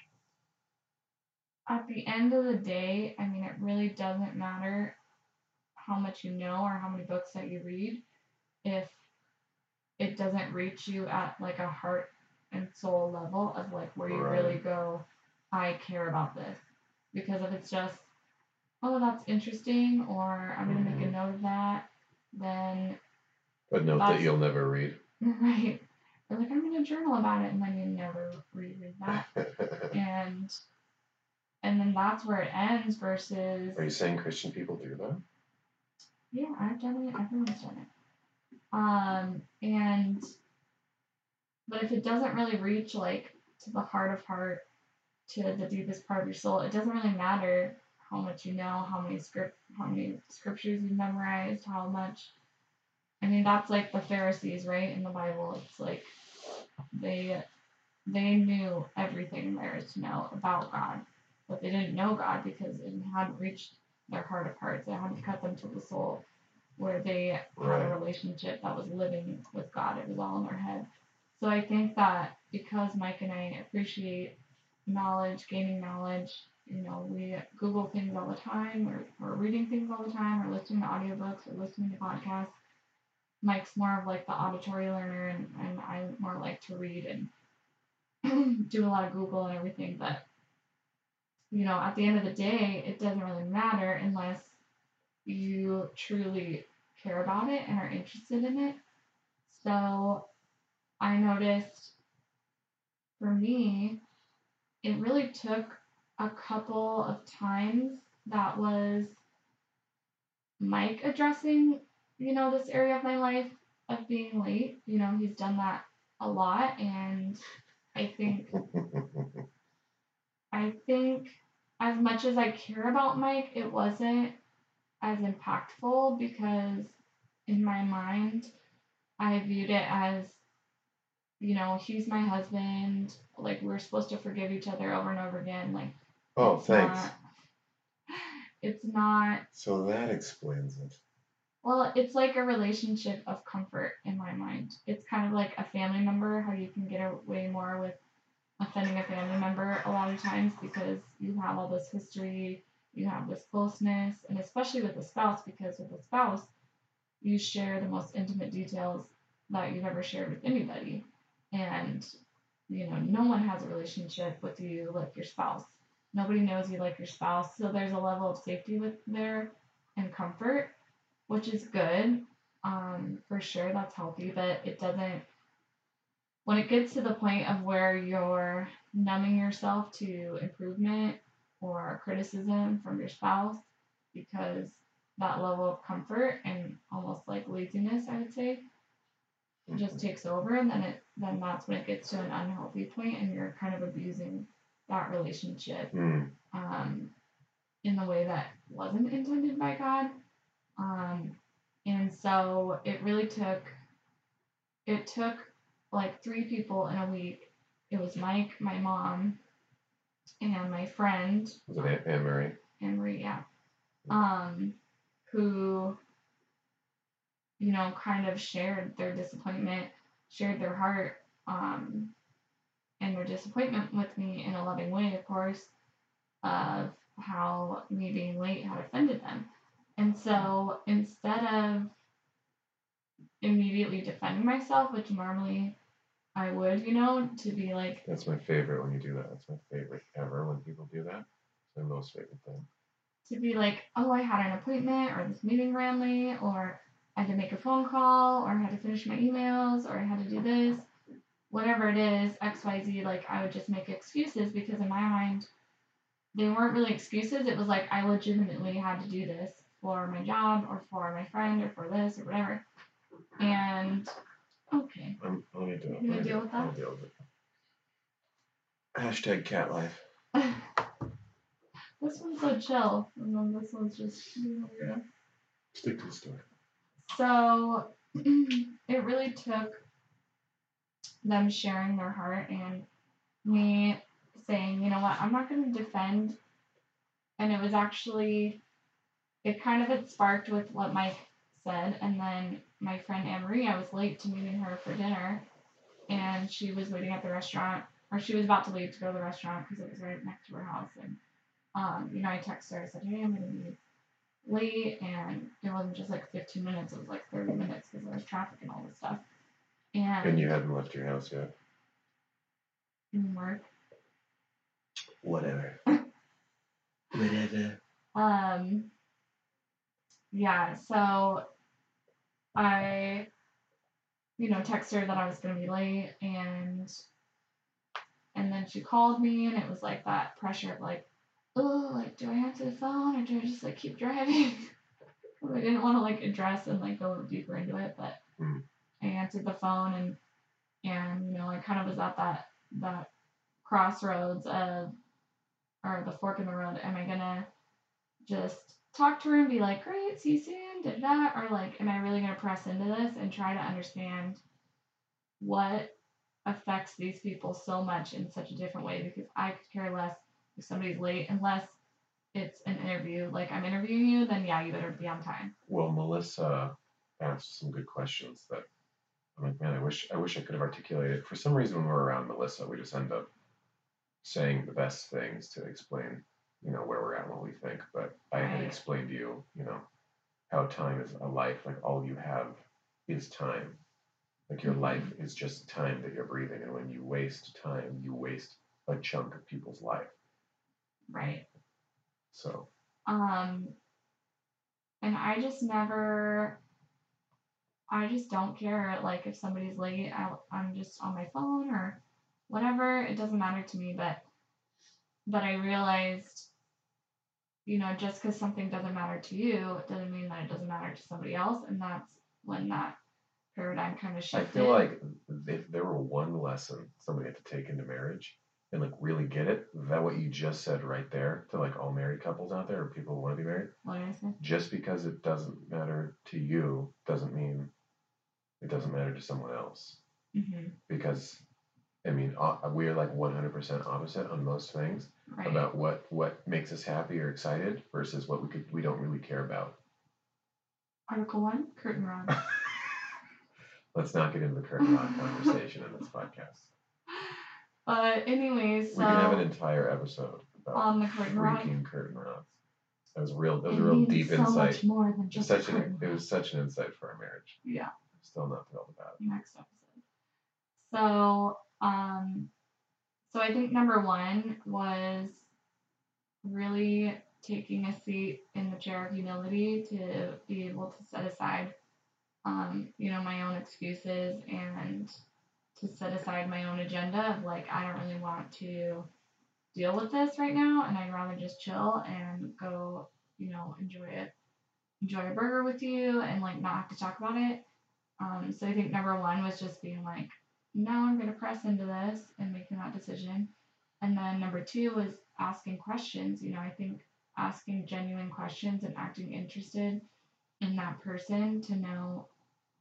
at the end of the day, I mean, it really doesn't matter how much you know or how many books that you read if it doesn't reach you at like a heart and soul level of like where you really go, I care about this. Because if it's just, oh, that's interesting, or I'm going to make a Mhm. note of that, then, But note that you'll never read. right. Or like, I'm going to journal about it, and then you never reread that. and and then that's where it ends versus Are you saying Christian people do that? yeah i've done it everyone's done it um and but if it doesn't really reach like to the heart of heart, to the deepest part of your soul. It doesn't really matter how much you know, how many script, how many scriptures you've memorized, how much. I mean, that's like the Pharisees, right? In the Bible, it's like they they knew everything there is to know about God, but they didn't know God because it hadn't reached their heart of hearts. It hadn't cut them to the soul, where they had a relationship that was living with God. It was all in their head. So I think that because Mike and I appreciate knowledge, gaining knowledge, you know, we Google things all the time, or, or reading things all the time, or listening to audiobooks, or listening to podcasts. Mike's more of like the auditory learner, and, and I more like to read and do a lot of Google and everything. But, you know, at the end of the day, it doesn't really matter unless you truly care about it and are interested in it. So I noticed for me, it really took a couple of times that was Mike addressing, you know, this area of my life of being late. You know, he's done that a lot and I think I think as much as I care about Mike, it wasn't as impactful because in my mind I viewed it as you know, he's my husband. Like we're supposed to forgive each other over and over again. Like oh, it's thanks. not- it's not So that explains it. well, it's like a relationship of comfort in my mind. It's kind of like a family member, how you can get away more with offending a family member a lot of times because you have all this history, you have this closeness, and especially with a spouse, because with a spouse, you share the most intimate details that you've ever shared with anybody. And, you know, no one has a relationship with you like your spouse. Nobody knows you like your spouse. So there's a level of safety with there and comfort which is good um, for sure that's healthy but it doesn't when it gets to the point of where you're numbing yourself to improvement or criticism from your spouse because that level of comfort and almost like laziness i would say just takes over and then it then that's when it gets to an unhealthy point and you're kind of abusing that relationship Hmm. um, in the way that wasn't intended by God. Um, and so it really took, it took like three people in a week. It was Mike, my mom, and my friend, Was it Aunt Mary? Anne Marie, yeah, um, who, you know, kind of shared their disappointment, shared their heart, um, and their disappointment with me in a loving way, of course, of how me being late had offended them. And so instead of immediately defending myself, which normally I would, you know, to be like, That's my favorite when you do that. That's my favorite ever when people do that. It's my most favorite thing. to be like, oh, I had an appointment or this meeting ran late or I had to make a phone call or I had to finish my emails or I had to do this, whatever it is, XYZ, like I would just make excuses because in my mind, they weren't really excuses. It was like I legitimately had to do this for my job or for my friend or for this or whatever. And okay, I'm, let me do it. You gonna deal with it. I'll deal with it. Hashtag cat life. this one's so chill, and then this one's just weird. Stick to the story. So it really took them sharing their heart and me saying, you know what, I'm not going to defend. And it was actually, it kind of had sparked with what Mike said. And then my friend Anne Marie, I was late to meeting her for dinner. And she was waiting at the restaurant, or she was about to leave to go to the restaurant because it was right next to her house. And, um, you know, I texted her, I said, hey, I'm going to be late and it wasn't just like 15 minutes it was like 30 minutes because there was traffic and all this stuff and, And you hadn't left your house yet. work Whatever. Whatever. um yeah so i you know texted her that i was going to be late and and then she called me and it was like that pressure of like oh like do i answer the phone or do i just like keep driving? i didn't want to like address and like go deeper into it but Hmm. i answered the phone and and you know i kind of was at that that crossroads of or the fork in the road. Am I gonna just talk to her and be like, Great, see you soon, did that? Or like, am I really gonna press into this and try to understand what affects these people so much in such a different way because I could care less if somebody's late unless it's an interview. Like I'm interviewing you, then yeah, you better be on time. Well, Melissa asked some good questions that I'm like, man, I wish I wish I could have articulated. For some reason, when we're around Melissa, we just end up saying the best things to explain, you know, where we're at, what we think. But I had explained to you, you know, how time is a life. Like all you have is time. Like your Mhm. life is just time that you're breathing, and when you waste time, you waste a chunk of people's life. Right. So Um, and I just never, I just don't care. Like if somebody's late, I, I'm just on my phone or whatever. It doesn't matter to me. But, but I realized, you know, just because something doesn't matter to you, it doesn't mean that it doesn't matter to somebody else. And that's when that paradigm kind of shifted. I feel like if there were one lesson somebody had to take into marriage and like really get it, that what you just said right there to like all married couples out there or people who want to be married, what did I say? just because it doesn't matter to you doesn't mean it doesn't matter to someone else. hmm Because I mean, uh, we are like 100% opposite on most things Right. about what what makes us happy or excited versus what we could we don't really care about. Article one, curtain rod. Let's not get into the curtain rod conversation in this podcast. But anyways, so We can have an entire episode about on the curtain rod. curtain rods. That was real. That was it a real deep so insight. much more than It was just such an it was such an insight for our marriage. Yeah. Still not thrilled about it. next episode. So, um, so I think number one was really taking a seat in the chair of humility to be able to set aside, um, you know, my own excuses and to set aside my own agenda of like, I don't really want to deal with this right now and I'd rather just chill and go, you know, enjoy it, enjoy a burger with you and like not have to talk about it. Um, so I think number one was just being like, no, I'm going to press into this and making that decision. And then number two was asking questions. You know, I think asking genuine questions and acting interested in that person to know,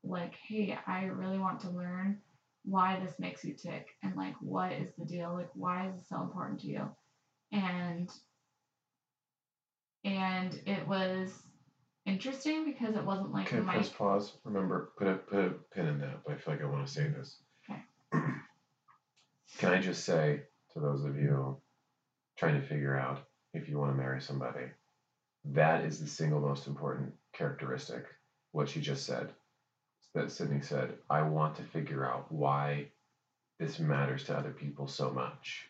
like, hey, I really want to learn why this makes you tick and like what is the deal? Like, why is it so important to you? And and it was interesting because it wasn't like Can I my press pause? Remember, put a put a pin in that. But I feel like I want to say this. Can I just say to those of you trying to figure out if you want to marry somebody, that is the single most important characteristic. What she just said, that Sydney said, I want to figure out why this matters to other people so much.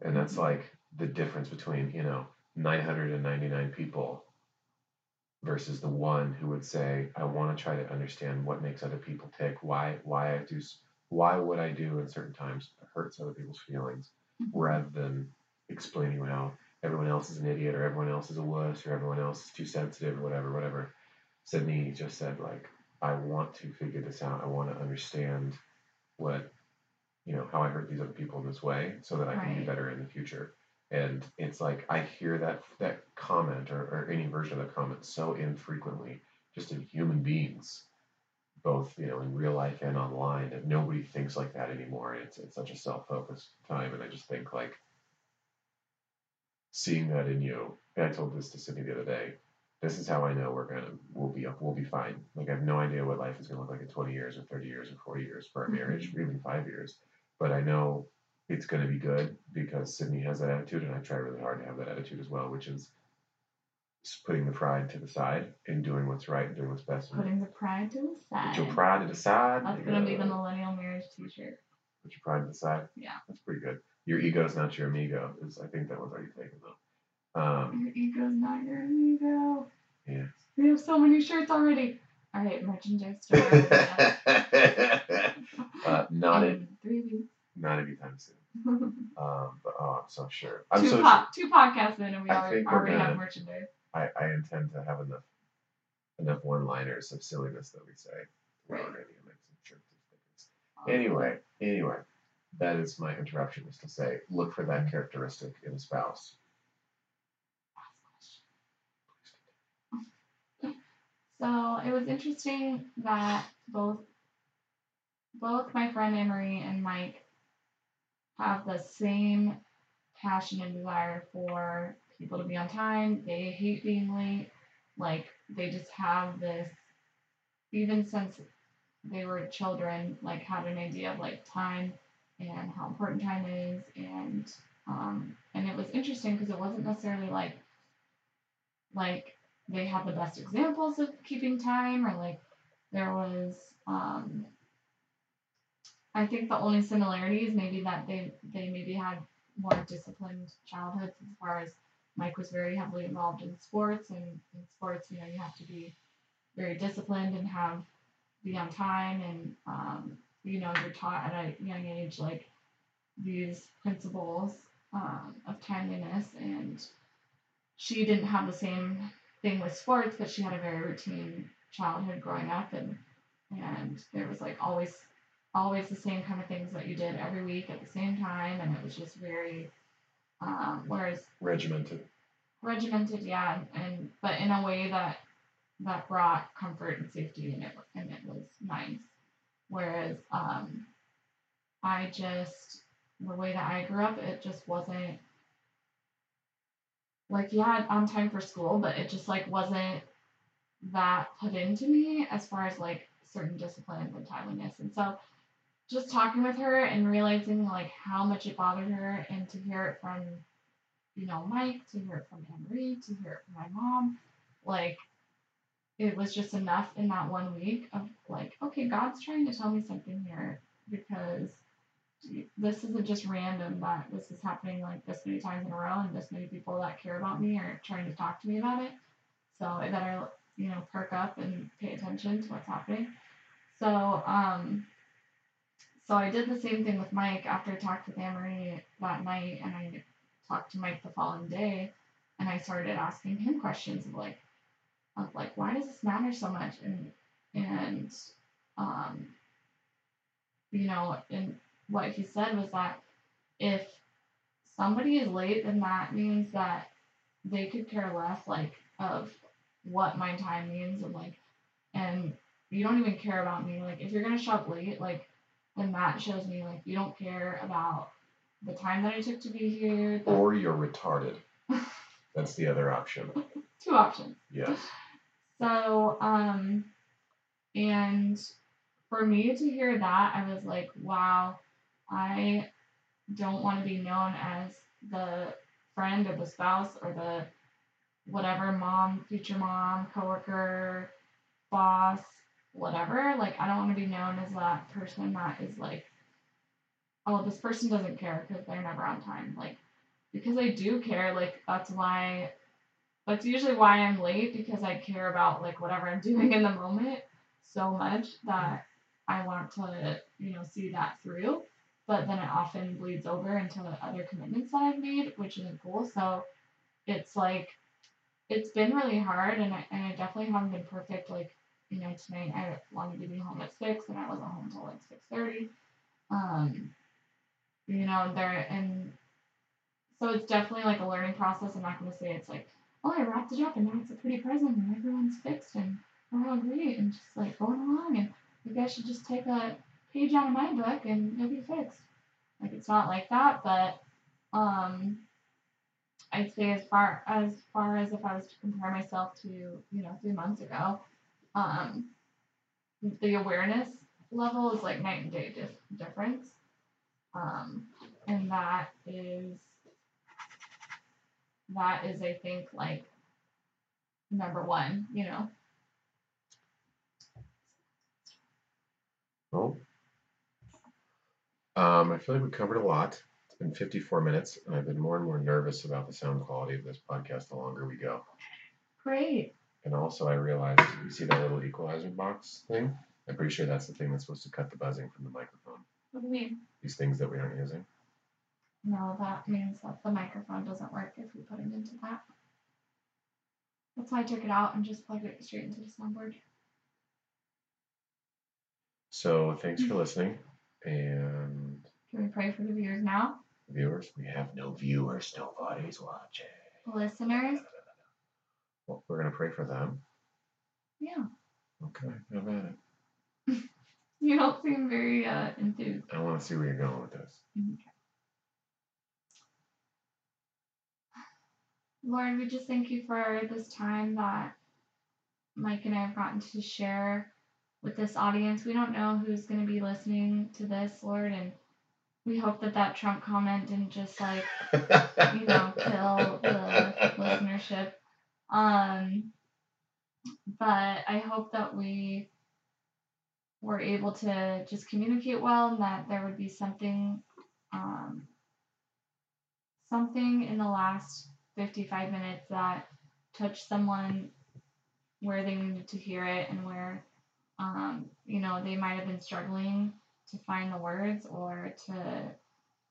And that's Mhm. like the difference between, you know, 999 people versus the one who would say, I want to try to understand what makes other people tick, why why I do why what I do in certain times hurts other people's feelings, mm-hmm. rather than explaining how everyone else is an idiot or everyone else is a wuss or everyone else is too sensitive or whatever, whatever. Sydney just said like, I want to figure this out. I want to understand what you know how I hurt these other people in this way so that I can be better in the future. And it's like I hear that that comment or, or any version of that comment so infrequently, just in human beings, both you know in real life and online, that nobody thinks like that anymore. And it's it's such a self-focused time, and I just think like seeing that in you. And I told this to Sydney the other day. This is how I know we're gonna we'll be up, we'll be fine. Like I have no idea what life is gonna look like in 20 years or 30 years or 40 years for our Mhm. marriage, even five years. But I know it's going to be good because Sydney has that attitude, and I try really hard to have that attitude as well, which is putting the pride to the side and doing what's right and doing what's best. putting the pride to the side. Put your pride to the side. That's gonna be the millennial marriage T-shirt. Put your pride to the side. Yeah. That's pretty good. Your ego is not your amigo. Is I think that one's already taken though. Um, Your ego's not your ego. yeah. We have so many shirts already. All right, merchandise store. uh, not in, in three weeks. not anytime soon. Um, but oh, I'm so sure. I'm so po- two podcasts in, and we I already, already have gonna- merchandise. I, I intend to have enough enough one-liners of silliness that we say. We're Right. already gonna make some shirts and stickers. Anyway, anyway, that is my interruption is to say look for that characteristic in a spouse. So it was interesting that both both my friend Emery and Mike have the same passion and desire for people to be on time. They hate being late. Like they just have this even since they were children, like had an idea of like time and how important time is and um and it was interesting because it wasn't necessarily like like they had the best examples of keeping time or like there was um I think the only similarity is maybe that they they maybe had more disciplined childhoods as far as Mike was very heavily involved in sports and in sports, you know, you have to be very disciplined and have be on time and um, you know, you're taught at a young age like these principles um, of timeliness. And she didn't have the same thing with sports, but she had a very routine childhood growing up. And and there was like always always the same kind of things that you did every week at the same time. And it was just very um, whereas Regimented. regimented yeah and, but in a way that that brought comfort and safety and it and it was nice whereas um i just the way that i grew up it just wasn't like yeah on time for school but it just like wasn't that put into me as far as like certain disciplines and timeliness and so just talking with her and realizing like how much it bothered her. And to hear it from you know Mike to hear it from Anne Marie to hear it from my mom like it was just enough in that one week of like okay God's trying to tell me something here because this isn't just random that this is happening like this many times in a row and this many people that care about me are trying to talk to me about it. So I better you know perk up and pay attention to what's happening. So um so I did the same thing with Mike after I talked with Anne-Marie that night and I talked to Mike the following day and I started asking him questions of like of like why does this matter so much? And and um you know and what he said was that if somebody is late then that means that they could care less like of what my time means and like and you don't even care about me. Like if you're gonna show up late like then that shows me like you don't care about the time that I took to be here. The Or you're retarded. That's the other option. two options. Yes. So, um, and for me to hear that, I was like, wow, I don't want to be known as the friend or the spouse or the whatever mom, future mom, coworker, boss, whatever. Like, I don't want to be known as that person that is like, oh, this person doesn't care because they're never on time. Like, because I do care, like, that's why, that's usually why I'm late because I care about, like, whatever I'm doing in the moment so much that I want to, you know, see that through. But then it often bleeds over into other commitments that I've made, which isn't cool. So it's like, it's been really hard and I, and I definitely haven't been perfect. Like, you know, tonight I wanted to be home at six and I wasn't home until like six thirty. Um, you know, there and so it's definitely like a learning process. I'm not gonna say it's like, oh, I wrapped it up and now it's a pretty present and everyone's fixed and we're all great and just like going along and you guys should just take a page out of my book and it'll be fixed. Like it's not like that, but um I'd say as far as far as if I was to compare myself to, you know, three months ago, um the awareness level is like night and day dif- difference. Um and that is that is I think like number one, you know. Well, um, I feel like we covered a lot. It's been 54 minutes, and I've been more and more nervous about the sound quality of this podcast the longer we go. Great. And also, I realized you see that little equalizer box thing? I'm pretty sure that's the thing that's supposed to cut the buzzing from the microphone. What do you mean? These things that we aren't using. No, that means that the microphone doesn't work if we put it into that. That's why I took it out and just plugged it straight into the soundboard. So thanks for listening, and Can we pray for the viewers now? Viewers, we have no viewers, nobody's watching. Listeners? Well, we're gonna pray for them. Yeah. Okay, how about it? You don't seem very uh, enthused. I want to see where you're going with this. Lord, we just thank you for this time that Mike and I have gotten to share with this audience. We don't know who's going to be listening to this, Lord, and we hope that that Trump comment didn't just like, you know, kill the listenership. Um, but I hope that we were able to just communicate well and that there would be something, um, something in the last 55 minutes that touched someone where they needed to hear it and where um, you know they might have been struggling to find the words or to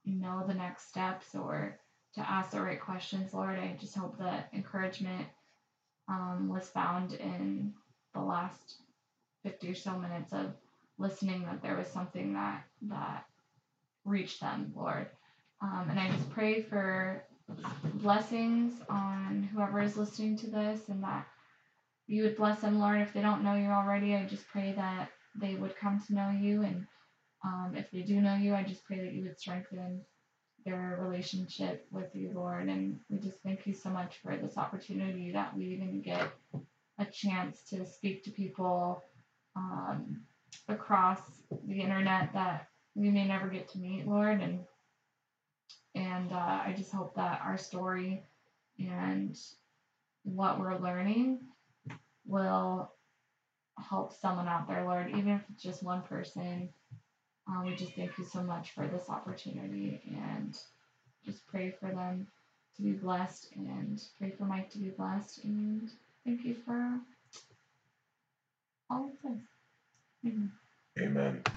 know the next steps or to ask the right questions. Lord i just hope that encouragement um, was found in the last 50 or so minutes of listening that there was something that that reached them lord um, and i just pray for blessings on whoever is listening to this and that you would bless them, Lord. If they don't know you already, I just pray that they would come to know you. And um, if they do know you, I just pray that you would strengthen their relationship with you, Lord. And we just thank you so much for this opportunity that we even get a chance to speak to people um, across the internet that we may never get to meet, Lord. And and uh, I just hope that our story and what we're learning will help someone out there, Lord, even if it's just one person. Uh, we just thank you so much for this opportunity and just pray for them to be blessed and pray for Mike to be blessed and thank you for all of this. Amen. Amen.